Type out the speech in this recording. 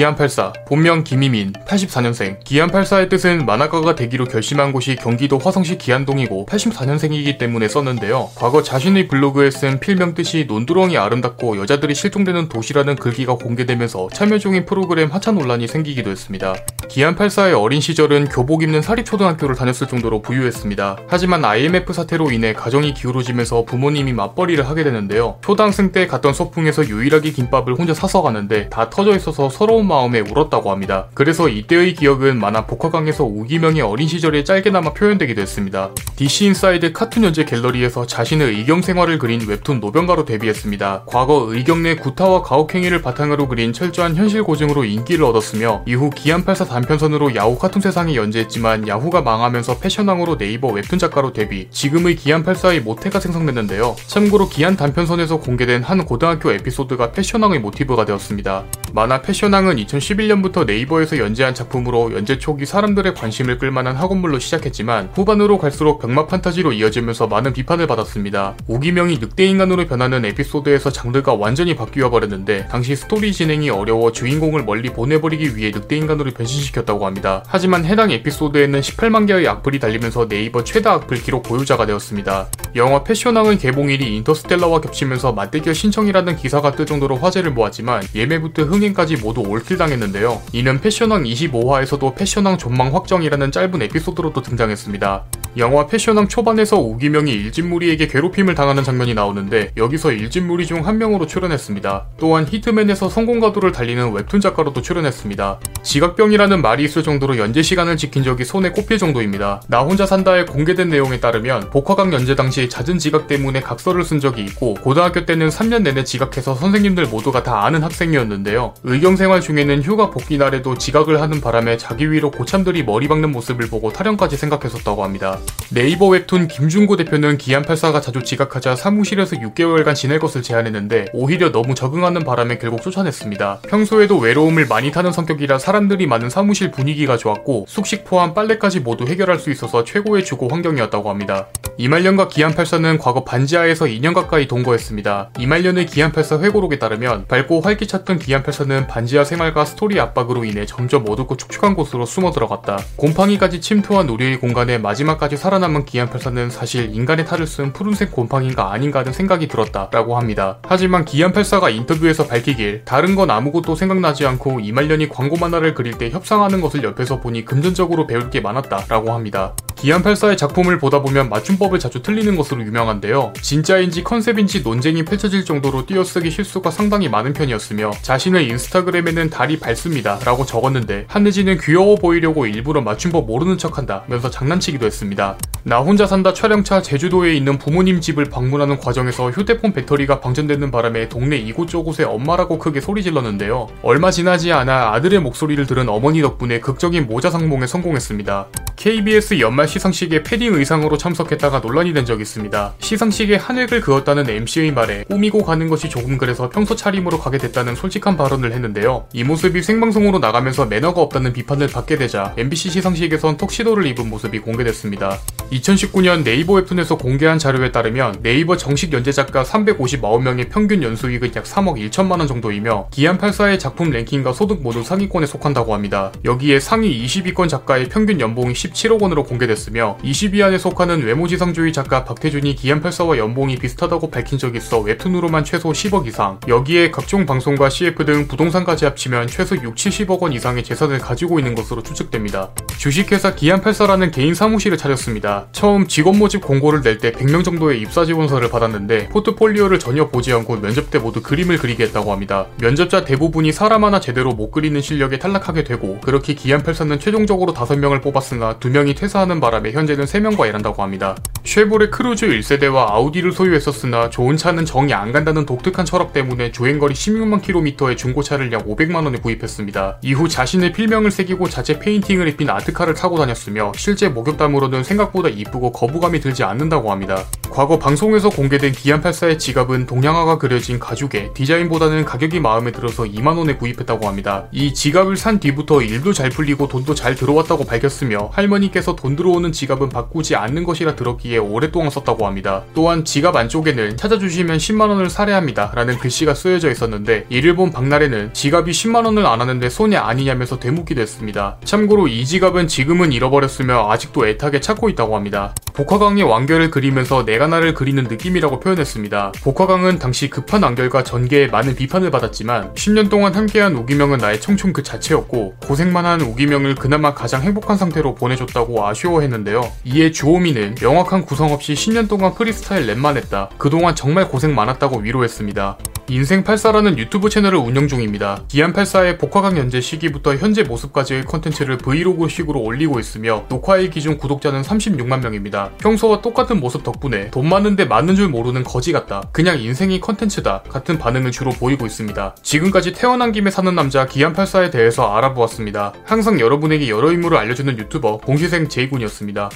기안84, 본명 김희민, 84년생. 기안84의 뜻은 만화가가 되기로 결심한 곳이 경기도 화성시 기안동이고 84년생이기 때문에 썼는데요. 과거 자신의 블로그에 쓴 필명 뜻이 논두렁이 아름답고 여자들이 실종되는 도시라는 글귀가 공개되면서 참여 중인 프로그램 하차 논란이 생기기도 했습니다. 기안84의 어린 시절은 교복 입는 사립초등학교를 다녔을 정도로 부유했습니다. 하지만 IMF 사태로 인해 가정이 기울어지면서 부모님이 맞벌이를 하게 되는데요. 초등학생 때 갔던 소풍에서 유일하게 김밥을 혼자 사서 가는데 다 터져 있어서 서러운 마음에 울었다고 합니다. 그래서 이때의 기억은 만화 복화강에서 우기명의 어린 시절에 짧게나마 표현되기도 했습니다. DC 인사이드 카툰 연재 갤러리에서 자신의 의경 생활을 그린 웹툰 노병가로 데뷔했습니다. 과거 의경 내 구타와 가혹행위를 바탕으로 그린 철저한 현실 고증으로 인기를 얻었으며 이후 기안84 단편선으로 야후 카툰 세상에 연재했지만 야후가 망하면서 패션왕으로 네이버 웹툰 작가로 데뷔 지금의 기안84의 모태가 생성됐는데요. 참고로 기안 단편선에서 공개된 한 고등학교 에피소드가 패션왕의 모티브가 되었습니다. 만화 패션왕은 2011년부터 네이버에서 연재한 작품으로 연재 초기 사람들의 관심을 끌만한 학원물로 시작했지만 후반으로 갈수록 병맛 판타지로 이어지면서 많은 비판을 받았습니다. 우기명이 늑대인간으로 변하는 에피소드에서 장르가 완전히 바뀌어 버렸는데 당시 스토리 진행이 어려워 주인공을 멀리 보내버리기 위해 늑대인간으로 변신시켰다고 합니다. 하지만 해당 에피소드에는 18만 개의 악플이 달리면서 네이버 최다 악플 기록 보유자가 되었습니다. 영화 패션왕의 개봉일이 인터스텔라와 겹치면서 맞대결 신청이라는 기사가 뜰 정도로 화제를 모았지만 예매부터 흥행까지 모두 올 킬당했는데요. 이는 패션왕 25화에서도 패션왕 존망 확정이라는 짧은 에피소드로도 등장했습니다. 영화 패션왕 초반에서 우기명이 일진무리에게 괴롭힘을 당하는 장면이 나오는데 여기서 일진무리 중 한 명으로 출연했습니다. 또한 히트맨에서 성공 가도를 달리는 웹툰 작가로도 출연했습니다. 지각병이라는 말이 있을 정도로 연재 시간을 지킨 적이 손에 꼽힐 정도입니다. 나 혼자 산다에 공개된 내용에 따르면 복화강 연재 당시 잦은 지각 때문에 각서를 쓴 적이 있고 고등학교 때는 3년 내내 지각해서 선생님들 모두가 다 아는 학생이었는데요. 의경 생활 중에는 휴가 복귀 날에도 지각을 하는 바람에 자기 위로 고참들이 머리 박는 모습을 보고 타령까지 생각했었다고 합니다. 네이버 웹툰 김중고 대표는 기안84가 자주 지각하자 사무실에서 6개월간 지낼 것을 제안했는데 오히려 너무 적응하는 바람에 결국 쫓아냈습니다. 평소에도 외로움을 많이 타는 성격이라 사람들이 많은 사무실 분위기가 좋았고 숙식 포함 빨래까지 모두 해결할 수 있어서 최고의 주거 환경이었다고 합니다. 이말년과 기안84는 과거 반지하에서 2년 가까이 동거했습니다. 이말년의 기안84 회고록에 따르면 밝고 활기찼던 기안84는 반지하 생활과 스토리 압박으로 인해 점점 어둡고 축축한 곳으로 숨어 들어갔다. 곰팡이까지 침투한 우리의 공간에 마지막까지 살아남은 기안84는 사실 인간의 탈을 쓴 푸른색 곰팡이가 아닌가 하는 생각이 들었다 라고 합니다. 하지만 기안84가 인터뷰에서 밝히길 다른 건 아무것도 생각나지 않고 이말년이 광고 만화를 그릴 때 협상하는 것을 옆에서 보니 금전적으로 배울 게 많았다 라고 합니다. 기안84의 작품을 보다 보면 맞춤법을 자주 틀리는 것으로 유명한데요. 진짜인지 컨셉인지 논쟁이 펼쳐질 정도로 띄어쓰기 실수가 상당히 많은 편이었으며 자신의 인스타그램에는 달이 밝습니다 라고 적었는데 한혜진은 귀여워 보이려고 일부러 맞춤법 모르는 척한다 면서 장난치기도 했습니다. 나 혼자 산다 촬영차 제주도에 있는 부모님 집을 방문하는 과정에서 휴대폰 배터리가 방전되는 바람에 동네 이곳저곳에 엄마라고 크게 소리 질렀는데요. 얼마 지나지 않아 아들의 목소리를 들은 어머니 덕분에 극적인 모자 상봉에 성공했습니다. KBS 연말 시상식에 패딩 의상으로 참석했다가 논란이 된 적이 있습니다. 시상식에 한획을 그었다는 MC의 말에 꾸미고 가는 것이 조금 그래서 평소 차림으로 가게 됐다는 솔직한 발언을 했는데요. 이 모습이 생방송으로 나가면서 매너가 없다는 비판을 받게 되자 MBC 시상식에선 턱시도를 입은 모습이 공개됐습니다. 2019년 네이버 웹툰에서 공개한 자료에 따르면 네이버 정식 연재 작가 359명의 평균 연수익은 약 3억 1천만원 정도이며 기안84의 작품 랭킹과 소득 모두 상위권에 속한다고 합니다. 여기에 상위 22권 작가의 평균 연봉이 17억 원으로 공개됐 으며 20위 안에 속하는 외모지상주의 작가 박태준이 기안84와 연봉이 비슷하다고 밝힌 적이 있어 웹툰으로만 최소 10억 이상 여기에 각종 방송과 CF 등 부동산까지 합치면 최소 6, 70억 원 이상의 재산을 가지고 있는 것으로 추측됩니다. 주식회사 기안84라는 개인 사무실을 차렸습니다. 처음 직원 모집 공고를 낼 때 100명 정도의 입사 지원서를 받았는데 포트폴리오를 전혀 보지 않고 면접 때 모두 그림을 그리게 했다고 합니다. 면접자 대부분이 사람 하나 제대로 못 그리는 실력에 탈락하게 되고 그렇게 기안84는 최종적으로 5명을 뽑았으나 2명이 퇴사하는 바람에 현재는 3명과 일한다고 합니다. 쉐보레 크루즈 1세대와 아우디를 소유했었으나 좋은 차는 정이 안 간다는 독특한 철학 때문에 주행거리 16만 킬로미터의 중고차를 약 500만원에 구입했습니다. 이후 자신의 필명을 새기고 자체 페인팅을 입힌 아트카를 타고 다녔으며 실제 목격담으로는 생각보다 이쁘고 거부감이 들지 않는다고 합니다. 과거 방송에서 공개된 기안84의 지갑은 동양화가 그려진 가죽에 디자인보다는 가격이 마음에 들어서 2만원에 구입했다고 합니다. 이 지갑을 산 뒤부터 일도 잘 풀리고 돈도 잘 들어왔다고 밝혔으며 할머니께서 돈 들어 오는 지갑은 바꾸지 않는 것이라 들었기에 오랫동안 썼다고 합니다. 또한 지갑 안쪽에는 찾아주시면 10만원을 살해합니다 라는 글씨가 쓰여져 있었는데 이를 본 박나래는 지갑이 10만원을 안 하는데 손해 아니냐면서 되묻기도 했습니다. 참고로 이 지갑은 지금은 잃어버렸으며 아직도 애타게 찾고 있다고 합니다. 복화강의 완결을 그리면서 내가 나를 그리는 느낌이라고 표현했습니다. 복화강은 당시 급한 완결과 전개에 많은 비판을 받았지만 10년 동안 함께한 우기명은 나의 청춘 그 자체였고 고생만 한 우기명을 그나마 가장 행복한 상태로 보내줬다고 아쉬워 했는데요. 이에 주호민은 명확한 구성 없이 10년 동안 프리스타일 랩만 했다. 그동안 정말 고생 많았다고 위로했습니다. 인생 84라는 유튜브 채널을 운영 중입니다. 기안 84의 복학왕 연재 시기부터 현재 모습까지의 컨텐츠를 브이로그식으로 올리고 있으며 녹화일 기준 구독자는 36만 명입니다. 평소와 똑같은 모습 덕분에 돈 많은데 많은 줄 모르는 거지 같다. 그냥 인생이 컨텐츠다. 같은 반응을 주로 보이고 있습니다. 지금까지 태어난 김에 사는 남자 기안 84에 대해서 알아보았습니다. 항상 여러분에게 여러 인물을 알려주는 유튜버 봉시생 제이군이었습니다.